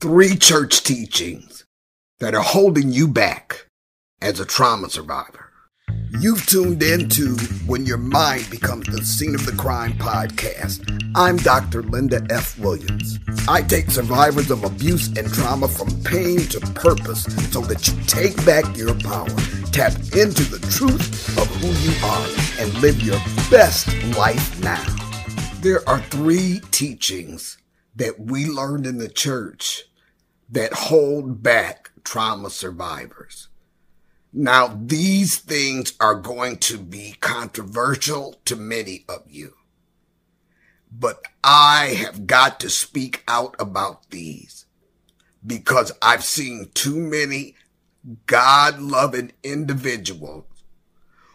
three church teachings that are holding you back as a trauma survivor. You've tuned in to When Your Mind Becomes the Scene of the Crime podcast. I'm Dr. Linda F. Williams. I take survivors of abuse and trauma from pain to purpose so that you take back your power, tap into the truth of who you are, and live your best life now. There are three teachings that we learned in the church that hold back trauma survivors. Now, these things are going to be controversial to many of you, but I have got to speak out about these because I've seen too many God loving individuals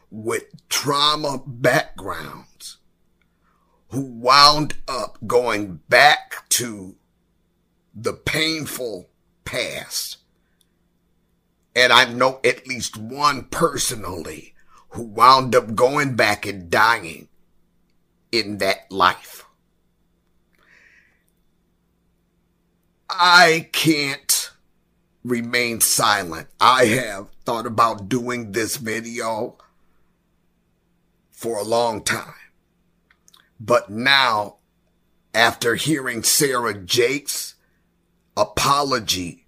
with trauma backgrounds who wound up going back to the painful past and I know at least one personally who wound up going back and dying in that life. I can't remain silent. I have thought about doing this video for a long time. But now, after hearing Sarah Jakes' apology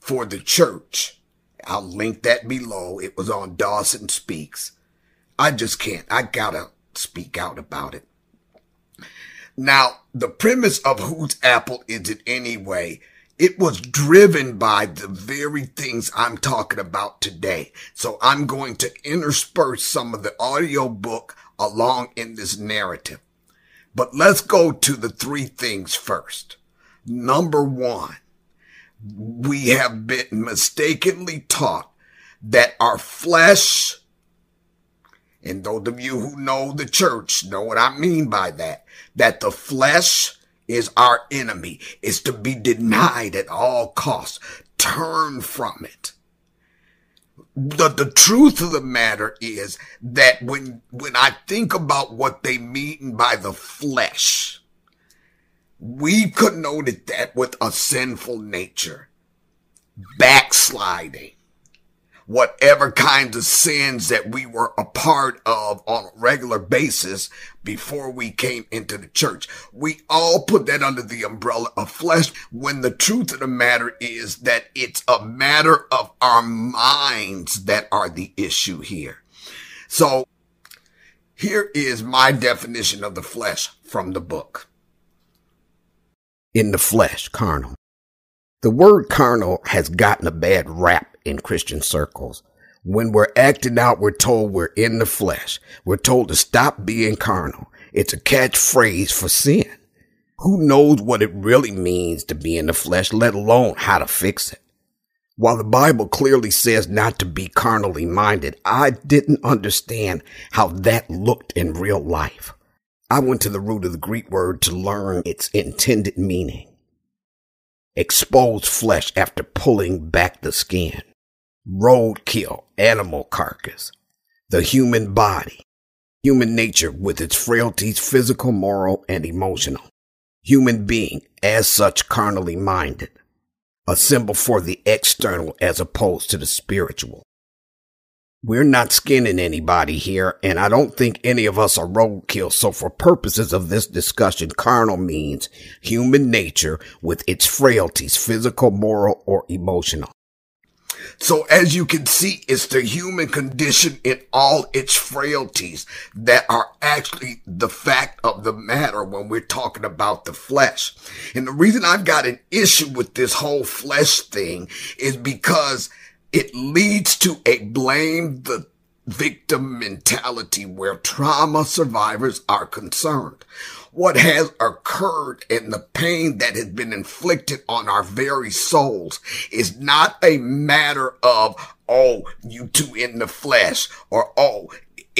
for the church, I'll link that below. It was on Dawson Speaks. I just can't. I gotta speak out about it. Now, the premise of whose apple is it anyway? It was driven by the very things I'm talking about today. So I'm going to intersperse some of the audio book along in this narrative. But let's go to the three things first. Number one, we have been mistakenly taught that our flesh, and those of you who know the church know what I mean by that, that the flesh is our enemy, is to be denied at all costs. Turn from it. The, the truth of the matter is that when, when I think about what they mean by the flesh, we connoted that with a sinful nature, backsliding, whatever kinds of sins that we were a part of on a regular basis before we came into the church. We all put that under the umbrella of flesh when the truth of the matter is that it's a matter of our minds that are the issue here. So here is my definition of the flesh from the book in the flesh, carnal. The word carnal has gotten a bad rap in Christian circles. When we're acting out, we're told we're in the flesh. We're told to stop being carnal. It's a catchphrase for sin. Who knows what it really means to be in the flesh, let alone how to fix it? While the Bible clearly says not to be carnally minded, I didn't understand how that looked in real life. I went to the root of the Greek word to learn its intended meaning. Exposed flesh after pulling back the skin. Roadkill, animal carcass. The human body. Human nature with its frailties, physical, moral, and emotional. Human being, as such carnally minded. A symbol for the external as opposed to the spiritual. We're not skinning anybody here, and I don't think any of us are roadkill. So for purposes of this discussion, carnal means human nature with its frailties, physical, moral, or emotional. So as you can see, it's the human condition in all its frailties that are actually the fact of the matter when we're talking about the flesh. And the reason I've got an issue with this whole flesh thing is because it leads to a blame the victim mentality where trauma survivors are concerned. What has occurred and the pain that has been inflicted on our very souls is not a matter of, oh, you two in the flesh or, oh,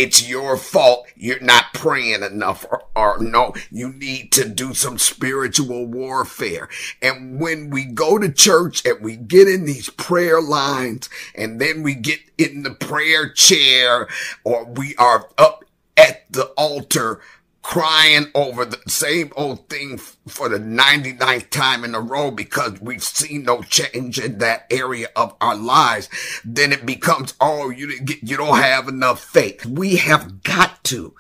it's your fault you're not praying enough or, or no, you need to do some spiritual warfare. And when we go to church and we get in these prayer lines and then we get in the prayer chair or we are up at the altar crying over the same old thing for the 99th time in a row because we've seen no change in that area of our lives, then it becomes, oh, you didn't get, you don't have enough faith. We have got to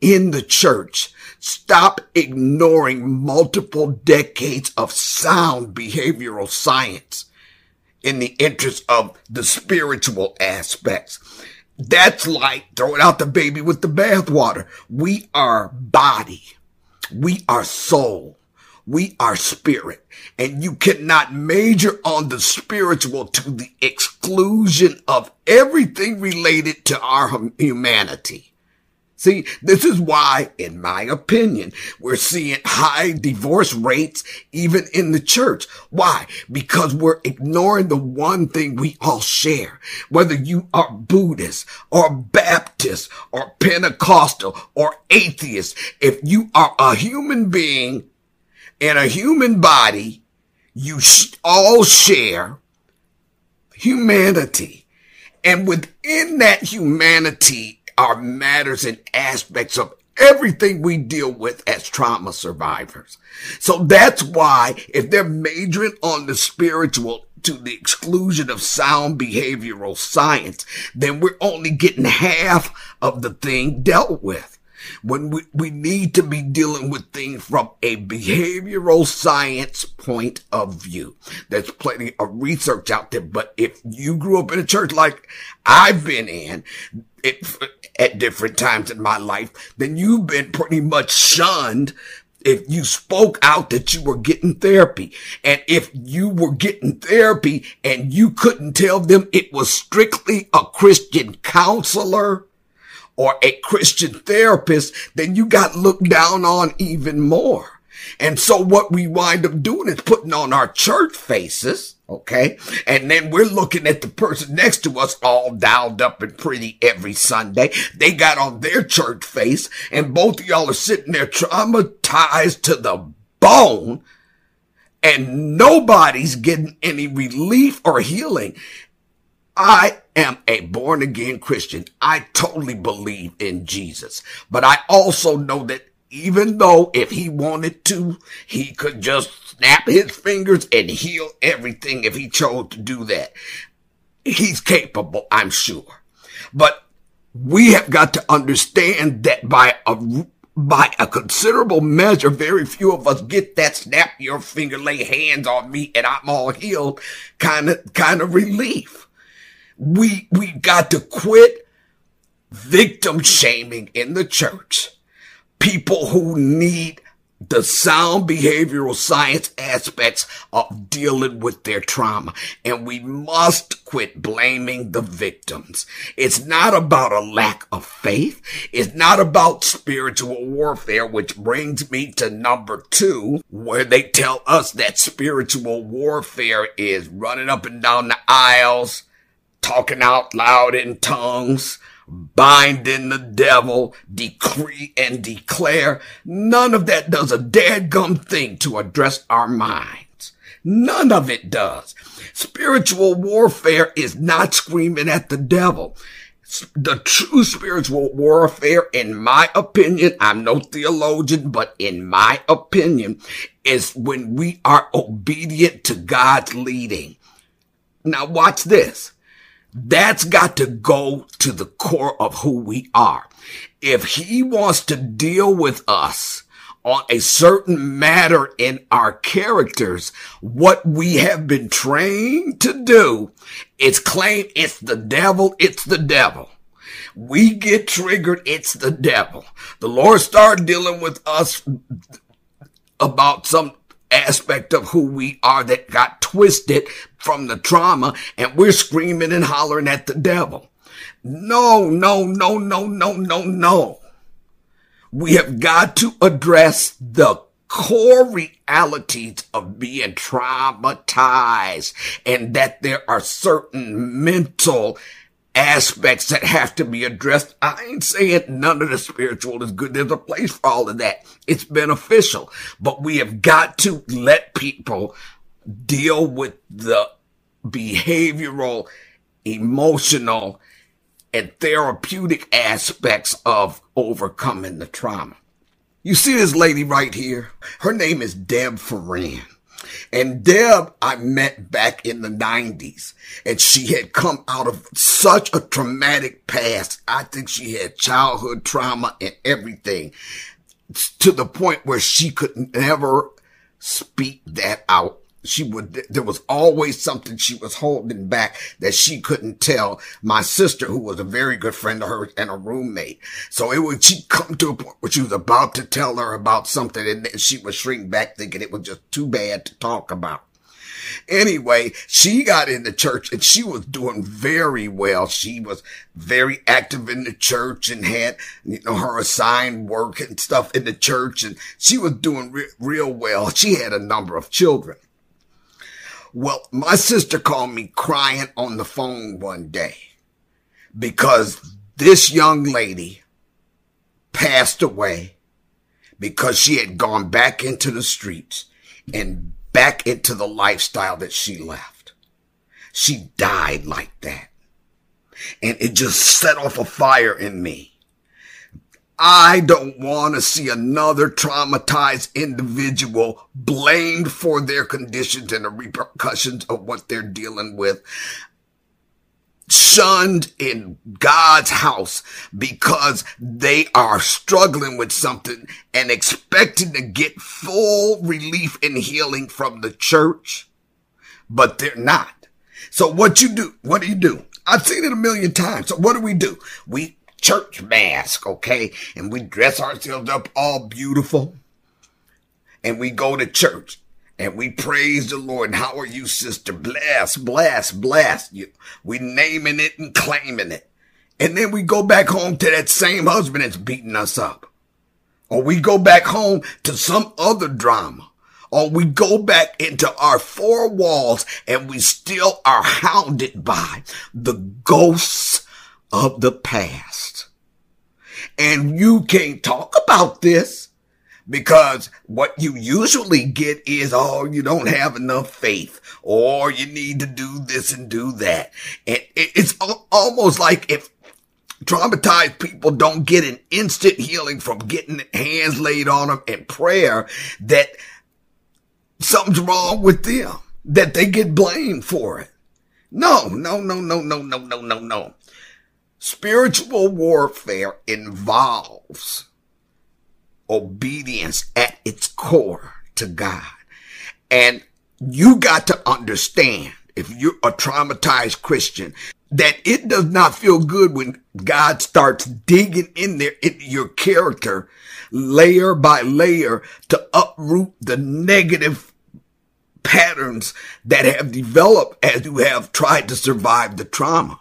in the church stop ignoring multiple decades of sound behavioral science in the interest of the spiritual aspects. That's like throwing out the baby with the bathwater. We are body. We are soul. We are spirit. And you cannot major on the spiritual to the exclusion of everything related to our humanity. See, this is why, in my opinion, we're seeing high divorce rates even in the church. Why? Because we're ignoring the one thing we all share. Whether you are Buddhist or Baptist or Pentecostal or atheist, if you are a human being in a human body, you all share humanity. And within that humanity are matters and aspects of everything we deal with as trauma survivors. So that's why if they're majoring on the spiritual to the exclusion of sound behavioral science, then we're only getting half of the thing dealt with when we, we need to be dealing with things from a behavioral science point of view. There's plenty of research out there, but if you grew up in a church like I've been in, it, at different times in my life, then you've been pretty much shunned if you spoke out that you were getting therapy. And if you were getting therapy and you couldn't tell them it was strictly a Christian counselor, or a Christian therapist, then you got looked down on even more. And so what we wind up doing is putting on our church faces, okay? And then we're looking at the person next to us all dialed up and pretty every Sunday. They got on their church face and both of y'all are sitting there traumatized to the bone and nobody's getting any relief or healing. I am a born again Christian. I totally believe in Jesus, but I also know that even though if he wanted to, he could just snap his fingers and heal everything if he chose to do that. He's capable, I'm sure. But we have got to understand that by a by a considerable measure, very few of us get that snap your finger, lay hands on me and I'm all healed kind of, kind of relief. We, we got to quit victim shaming in the church. People who need the sound behavioral science aspects of dealing with their trauma. And we must quit blaming the victims. It's not about a lack of faith. It's not about spiritual warfare, which brings me to number two, where they tell us that spiritual warfare is running up and down the aisles, talking out loud in tongues, binding the devil, decree and declare. None of that does a dadgum thing to address our minds. None of it does. Spiritual warfare is not screaming at the devil. The true spiritual warfare, in my opinion, I'm no theologian, but in my opinion, is when we are obedient to God's leading. Now watch this. That's got to go to the core of who we are. If he wants to deal with us on a certain matter in our characters, what we have been trained to do is claim it's the devil, it's the devil. We get triggered, it's the devil. The Lord started dealing with us about some aspect of who we are that got twisted from the trauma and we're screaming and hollering at the devil. No, no, no, no, no, no, no. We have got to address the core realities of being traumatized and that there are certain mental aspects that have to be addressed. I ain't saying none of the spiritual is good. There's a place for all of that. It's beneficial, but we have got to let people deal with the behavioral, emotional, and therapeutic aspects of overcoming the trauma. You see this lady right here? Her name is Deb Ferran. And Deb, I met back in the nineties and she had come out of such a traumatic past. I think she had childhood trauma and everything to the point where she could never speak that out she would, there was always something she was holding back that she couldn't tell my sister, who was a very good friend of hers and a roommate. So it would, she'd come to a point where she was about to tell her about something and then she would shrink back thinking it was just too bad to talk about. Anyway, she got in the church and she was doing very well. She was very active in the church and had, you know, her assigned work and stuff in the church and she was doing re- real well. She had a number of children. Well, my sister called me crying on the phone one day because this young lady passed away because she had gone back into the streets and back into the lifestyle that she left. She died like that. And it just set off a fire in me. I don't want to see another traumatized individual blamed for their conditions and the repercussions of what they're dealing with. Shunned in God's house because they are struggling with something and expecting to get full relief and healing from the church, but they're not. So what you do, what do you do? I've seen it a million times. So what do we do? We church mask, okay? And we dress ourselves up all beautiful and we go to church and we praise the Lord. And how are you, sister? Bless, bless, bless. You, we naming it and claiming it. And then we go back home to that same husband that's beating us up. Or we go back home to some other drama. Or we go back into our four walls and we still are hounded by the ghosts of the past. And you can't talk about this because what you usually get is, oh, you don't have enough faith or you need to do this and do that. And it's almost like if traumatized people don't get an instant healing from getting hands laid on them and prayer that something's wrong with them, that they get blamed for it. No, no, no, no, no, no, no, no, no. Spiritual warfare involves obedience at its core to God. And you got to understand if you're a traumatized Christian that it does not feel good when God starts digging in there into your character layer by layer to uproot the negative patterns that have developed as you have tried to survive the trauma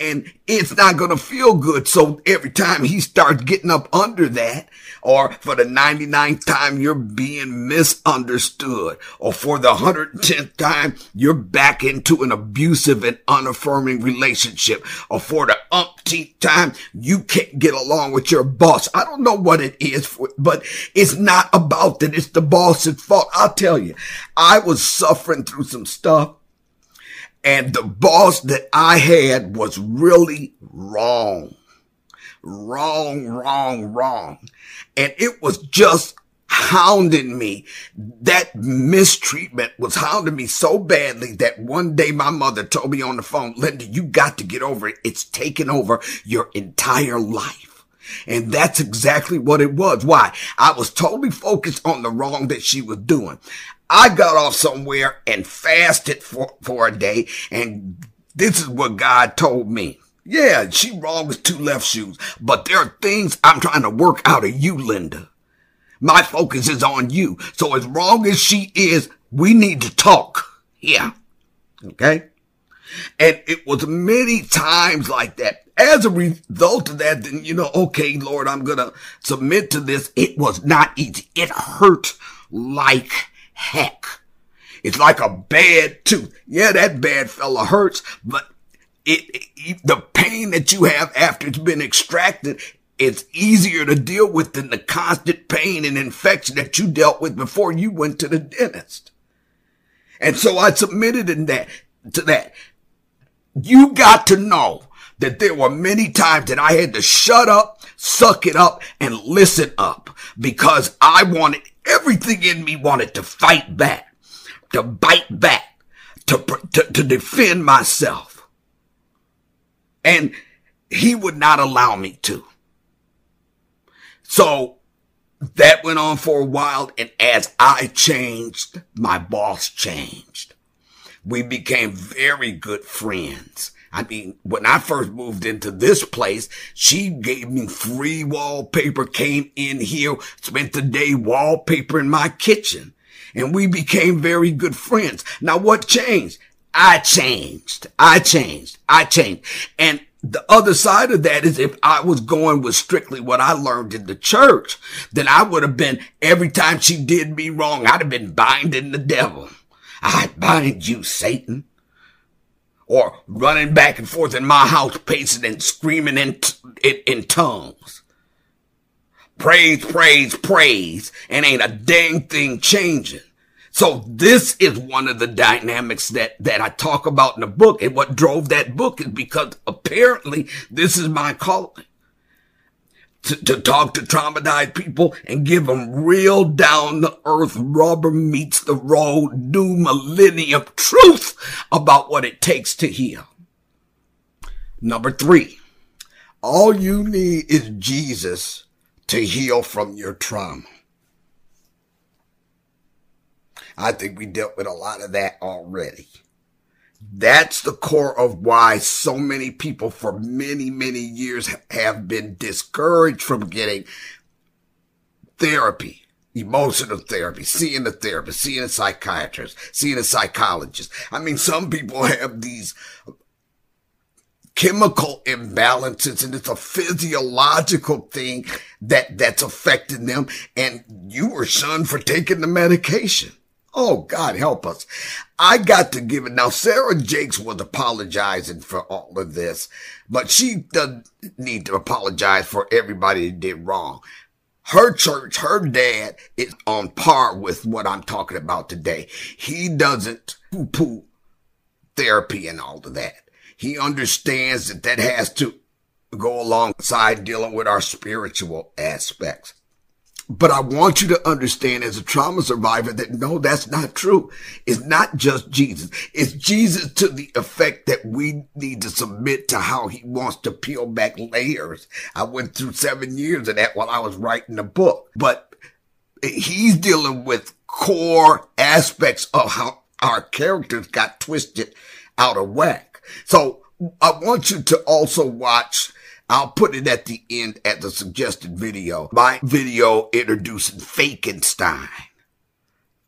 and it's not going to feel good. So every time he starts getting up under that, or for the 99th time, you're being misunderstood, or for the 110th time, you're back into an abusive and unaffirming relationship, or for the umpteenth time, you can't get along with your boss. I don't know what it is, but it's not about that. It's the boss's fault. I'll tell you, I was suffering through some stuff and the boss that I had was really wrong. Wrong, wrong, wrong. And it was just hounding me. That mistreatment was hounding me so badly that one day my mother told me on the phone, Linda, you got to get over it. It's taken over your entire life. And that's exactly what it was. Why? I was totally focused on the wrong that she was doing. I got off somewhere and fasted for, for a day. And this is what God told me. Yeah, she wrong with two left shoes, but there are things I'm trying to work out of you, Linda. My focus is on you. So as wrong as she is, we need to talk. Yeah. Okay. And it was many times like that. As a result of that, then, you know, okay, Lord, I'm going to submit to this. It was not easy. It hurt like heck. It's like a bad tooth. Yeah, that bad fella hurts, but it, it, the pain that you have after it's been extracted, it's easier to deal with than the constant pain and infection that you dealt with before you went to the dentist. And so I submitted in that, to that. You got to know that there were many times that I had to shut up suck it up and listen up because I wanted everything in me wanted to fight back, to bite back, to, to, to defend myself. And he would not allow me to. So that went on for a while. And as I changed, my boss changed. We became very good friends. I mean, when I first moved into this place, she gave me free wallpaper, came in here, spent the day wallpapering my kitchen, and we became very good friends. Now what changed? I changed. I changed. I changed. And the other side of that is if I was going with strictly what I learned in the church, then I would have been every time she did me wrong, I'd have been binding the devil. I bind you, Satan or running back and forth in my house, pacing and screaming in, in, in tongues. Praise, praise, praise, and ain't a dang thing changing. So this is one of the dynamics that, that I talk about in the book. And what drove that book is because apparently this is my calling to, to talk to traumatized people and give them real down the earth rubber meets the road new millennium truth about what it takes to heal. Number three, all you need is Jesus to heal from your trauma. I think we dealt with a lot of that already. That's the core of why so many people for many, many years have been discouraged from getting therapy, emotional therapy, seeing a therapist, seeing a psychiatrist, seeing a psychologist. I mean, some people have these chemical imbalances and it's a physiological thing that that's affecting them. And you were shunned for taking the medication. Oh, God help us. I got to give it. Now, Sarah Jakes was apologizing for all of this, but she doesn't need to apologize for everybody that did wrong. Her church, her dad is on par with what I'm talking about today. He doesn't poo poo therapy and all of that. He understands that that has to go alongside dealing with our spiritual aspects. But I want you to understand as a trauma survivor that no, that's not true. It's not just Jesus. It's Jesus to the effect that we need to submit to how he wants to peel back layers. I went through seven years of that while I was writing the book, but he's dealing with core aspects of how our characters got twisted out of whack. So I want you to also watch I'll put it at the end at the suggested video. My video introducing Fakenstein.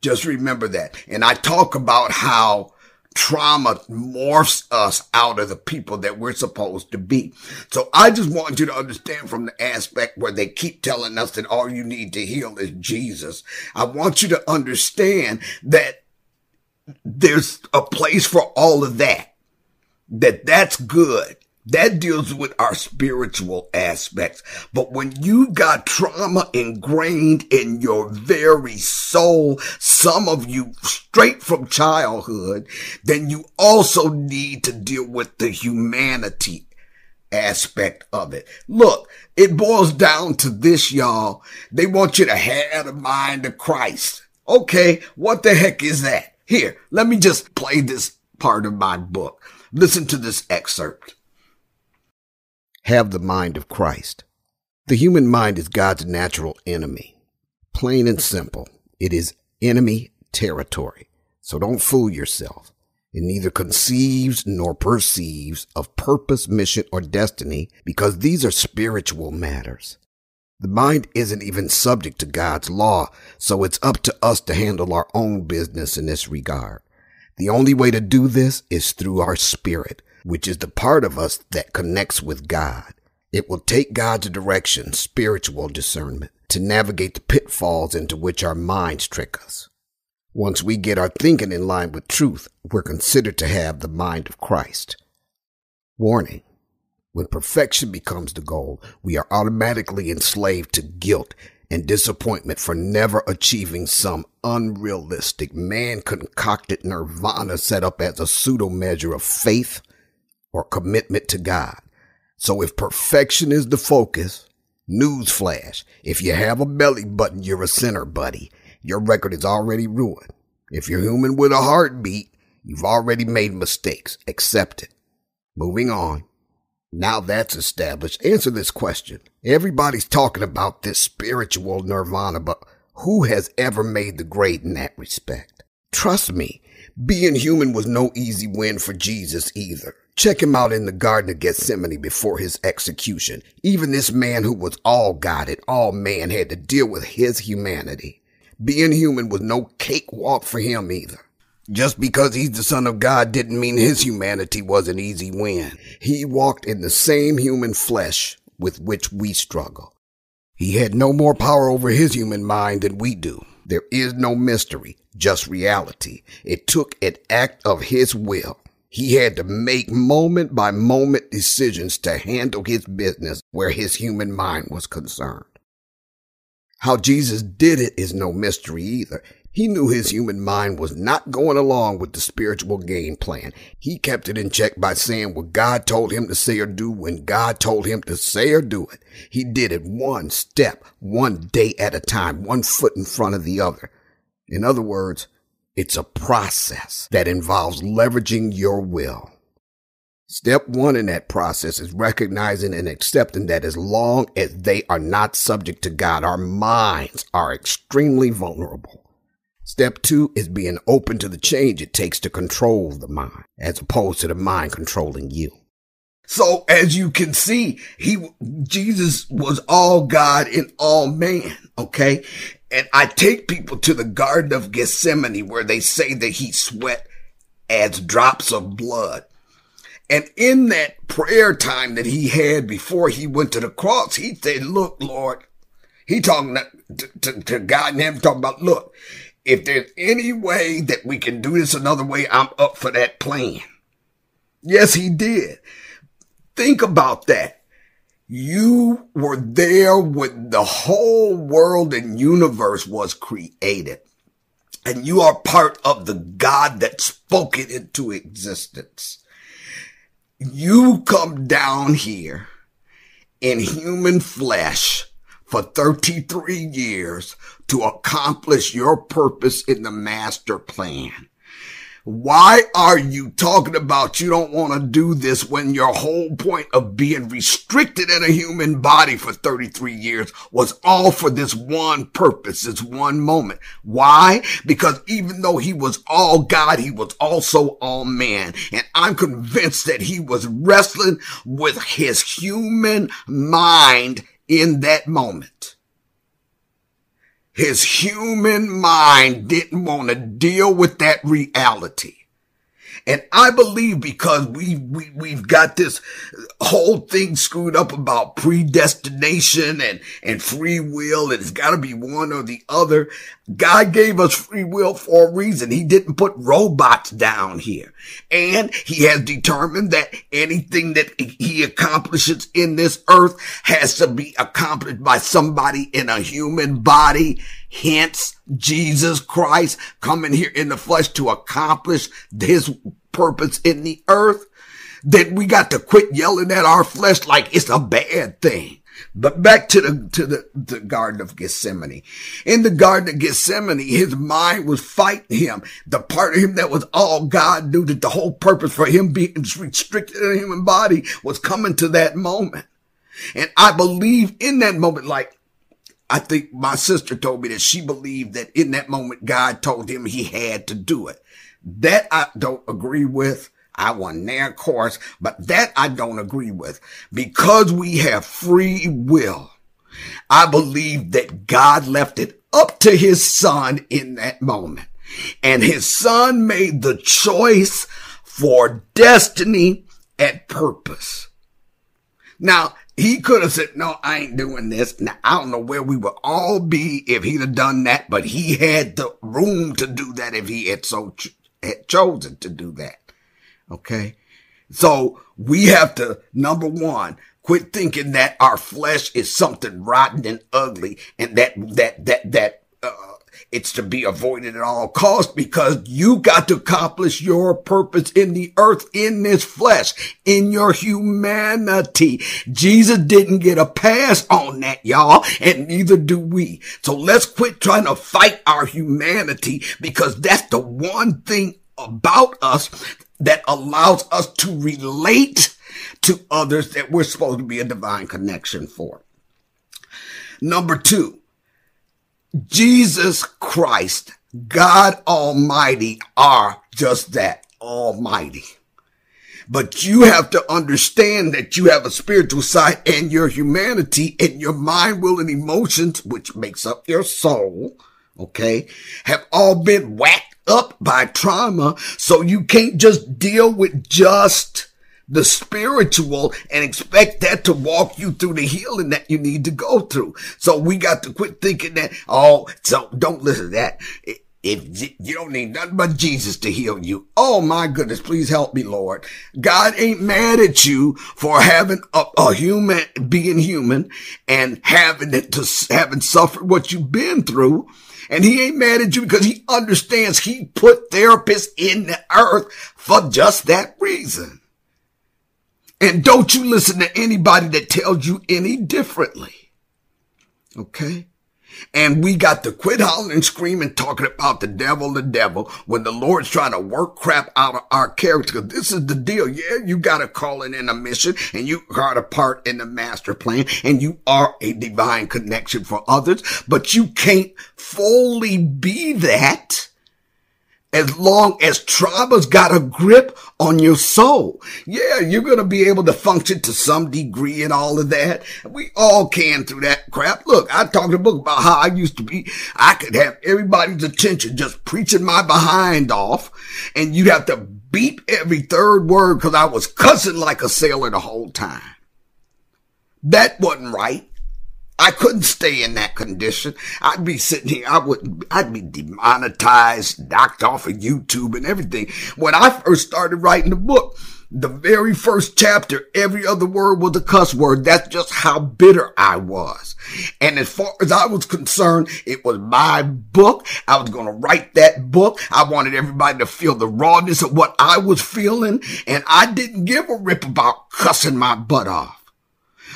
Just remember that. And I talk about how trauma morphs us out of the people that we're supposed to be. So I just want you to understand from the aspect where they keep telling us that all you need to heal is Jesus. I want you to understand that there's a place for all of that. That that's good. That deals with our spiritual aspects. But when you got trauma ingrained in your very soul, some of you straight from childhood, then you also need to deal with the humanity aspect of it. Look, it boils down to this, y'all. They want you to have the mind of Christ. Okay, what the heck is that? Here, let me just play this part of my book. Listen to this excerpt have the mind of Christ. The human mind is God's natural enemy. Plain and simple, it is enemy territory. So don't fool yourself. It neither conceives nor perceives of purpose, mission, or destiny because these are spiritual matters. The mind isn't even subject to God's law, so it's up to us to handle our own business in this regard. The only way to do this is through our spirit, which is the part of us that connects with God. It will take God's direction, spiritual discernment, to navigate the pitfalls into which our minds trick us. Once we get our thinking in line with truth, we're considered to have the mind of Christ. Warning. When perfection becomes the goal, we are automatically enslaved to guilt and disappointment for never achieving some unrealistic man concocted nirvana set up as a pseudo measure of faith or commitment to God. So if perfection is the focus, Newsflash. If you have a belly button, you're a sinner, buddy. Your record is already ruined. If you're human with a heartbeat, you've already made mistakes. Accept it. Moving on. Now that's established, answer this question. Everybody's talking about this spiritual nirvana, but who has ever made the grade in that respect? Trust me, being human was no easy win for Jesus either. Check him out in the Garden of Gethsemane before his execution. Even this man who was all God and all man had to deal with his humanity. Being human was no cakewalk for him either. Just because he's the son of God didn't mean his humanity was an easy win. He walked in the same human flesh with which we struggle. He had no more power over his human mind than we do. There is no mystery, just reality. It took an act of his will. He had to make moment by moment decisions to handle his business where his human mind was concerned. How Jesus did it is no mystery either. He knew his human mind was not going along with the spiritual game plan. He kept it in check by saying what God told him to say or do when God told him to say or do it. He did it one step, one day at a time, one foot in front of the other. In other words, it's a process that involves leveraging your will. Step one in that process is recognizing and accepting that as long as they are not subject to God, our minds are extremely vulnerable. Step two is being open to the change it takes to control the mind as opposed to the mind controlling you. So as you can see, he, Jesus was all God and all man. Okay. And I take people to the Garden of Gethsemane where they say that he sweat as drops of blood. And in that prayer time that he had before he went to the cross, he said, look, Lord, he talking to, to, to God and him talking about, look, if there's any way that we can do this another way, I'm up for that plan. Yes, he did. Think about that. You were there when the whole world and universe was created. And you are part of the God that spoke it into existence. You come down here in human flesh for 33 years to accomplish your purpose in the master plan. Why are you talking about you don't want to do this when your whole point of being restricted in a human body for 33 years was all for this one purpose, this one moment? Why? Because even though he was all God, he was also all man. And I'm convinced that he was wrestling with his human mind in that moment. His human mind didn't want to deal with that reality. And I believe because we, we, we've got this whole thing screwed up about predestination and, and free will, and it's got to be one or the other. God gave us free will for a reason. He didn't put robots down here. And he has determined that anything that he accomplishes in this earth has to be accomplished by somebody in a human body. Hence, Jesus Christ coming here in the flesh to accomplish his purpose in the earth. Then we got to quit yelling at our flesh like it's a bad thing. But back to the, to the, the Garden of Gethsemane. In the Garden of Gethsemane, his mind was fighting him. The part of him that was all God knew that the whole purpose for him being restricted in a human body was coming to that moment. And I believe in that moment, like, I think my sister told me that she believed that in that moment, God told him he had to do it. That I don't agree with. I won their course, but that I don't agree with because we have free will. I believe that God left it up to his son in that moment and his son made the choice for destiny and purpose. Now, he could have said, no, I ain't doing this. Now, I don't know where we would all be if he'd have done that, but he had the room to do that if he had so had chosen to do that. Okay. So we have to, number one, quit thinking that our flesh is something rotten and ugly and that, that, that, that, uh, It's to be avoided at all costs because you got to accomplish your purpose in the earth, in this flesh, in your humanity. Jesus didn't get a pass on that, y'all, and neither do we. So let's quit trying to fight our humanity because that's the one thing about us that allows us to relate to others that we're supposed to be a divine connection for. Number two, Jesus Christ, God Almighty are just that, Almighty. But you have to understand that you have a spiritual side and your humanity and your mind, will, and emotions, which makes up your soul, okay, have all been whacked up by trauma. So you can't just deal with just the spiritual and expect that to walk you through the healing that you need to go through. So we got to quit thinking that, oh, so don't listen to that. If you don't need nothing but Jesus to heal you. Oh my goodness, please help me, Lord. God ain't mad at you for having a, a human, being human and having it to, having suffered what you've been through. And he ain't mad at you because he understands he put therapists in the earth for just that reason. And don't you listen to anybody that tells you any differently. Okay? And we got to quit hollering and screaming, talking about the devil, the devil, when the Lord's trying to work crap out of our character. This is the deal. Yeah, you got a calling in a mission and you got a part in the master plan and you are a divine connection for others, but you can't fully be that as long as trauma's got a grip on your soul. Yeah, you're going to be able to function to some degree and all of that. We all can through that crap. Look, I talked a book about how I used to be. I could have everybody's attention just preaching my behind off and you'd have to beep every third word because I was cussing like a sailor the whole time. That wasn't right. I couldn't stay in that condition. I'd be sitting here. I wouldn't, I'd be demonetized, knocked off of YouTube and everything. When I first started writing the book, the very first chapter, every other word was a cuss word. That's just how bitter I was. And as far as I was concerned, it was my book. I was going to write that book. I wanted everybody to feel the rawness of what I was feeling. And I didn't give a rip about cussing my butt off.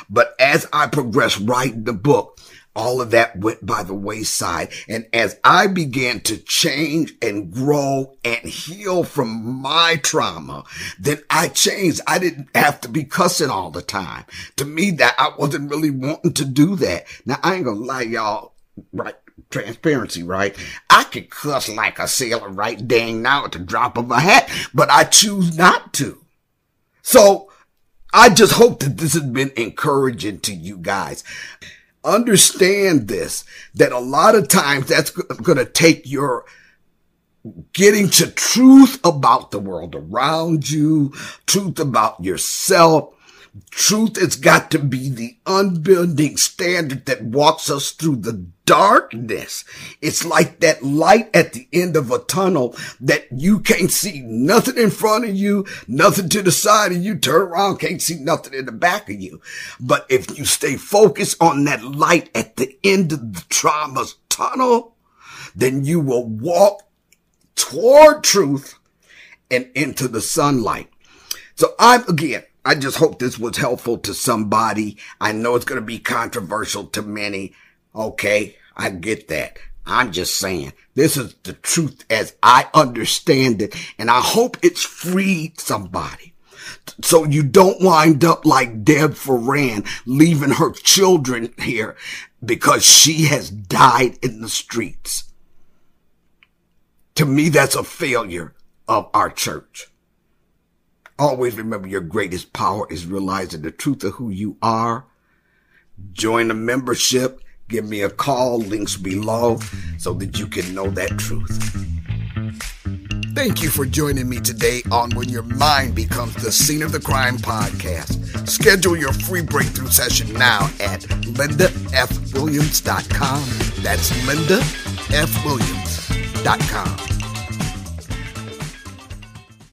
But as I progressed writing the book, all of that went by the wayside. And as I began to change and grow and heal from my trauma, then I changed. I didn't have to be cussing all the time. To me, that I wasn't really wanting to do that. Now I ain't gonna lie, y'all, right? Transparency, right? I could cuss like a sailor right dang now at the drop of a hat, but I choose not to. So I just hope that this has been encouraging to you guys. Understand this, that a lot of times that's going to take your getting to truth about the world around you, truth about yourself, Truth has got to be the unbending standard that walks us through the darkness. It's like that light at the end of a tunnel that you can't see nothing in front of you, nothing to the side of you. Turn around, can't see nothing in the back of you. But if you stay focused on that light at the end of the trauma's tunnel, then you will walk toward truth and into the sunlight. So I'm again, I just hope this was helpful to somebody. I know it's going to be controversial to many. Okay. I get that. I'm just saying this is the truth as I understand it. And I hope it's freed somebody. So you don't wind up like Deb Foran leaving her children here because she has died in the streets. To me, that's a failure of our church. Always remember your greatest power is realizing the truth of who you are. Join the membership. Give me a call. Links below so that you can know that truth. Thank you for joining me today on When Your Mind Becomes the Scene of the Crime podcast. Schedule your free breakthrough session now at lindafwilliams.com. That's lindafwilliams.com.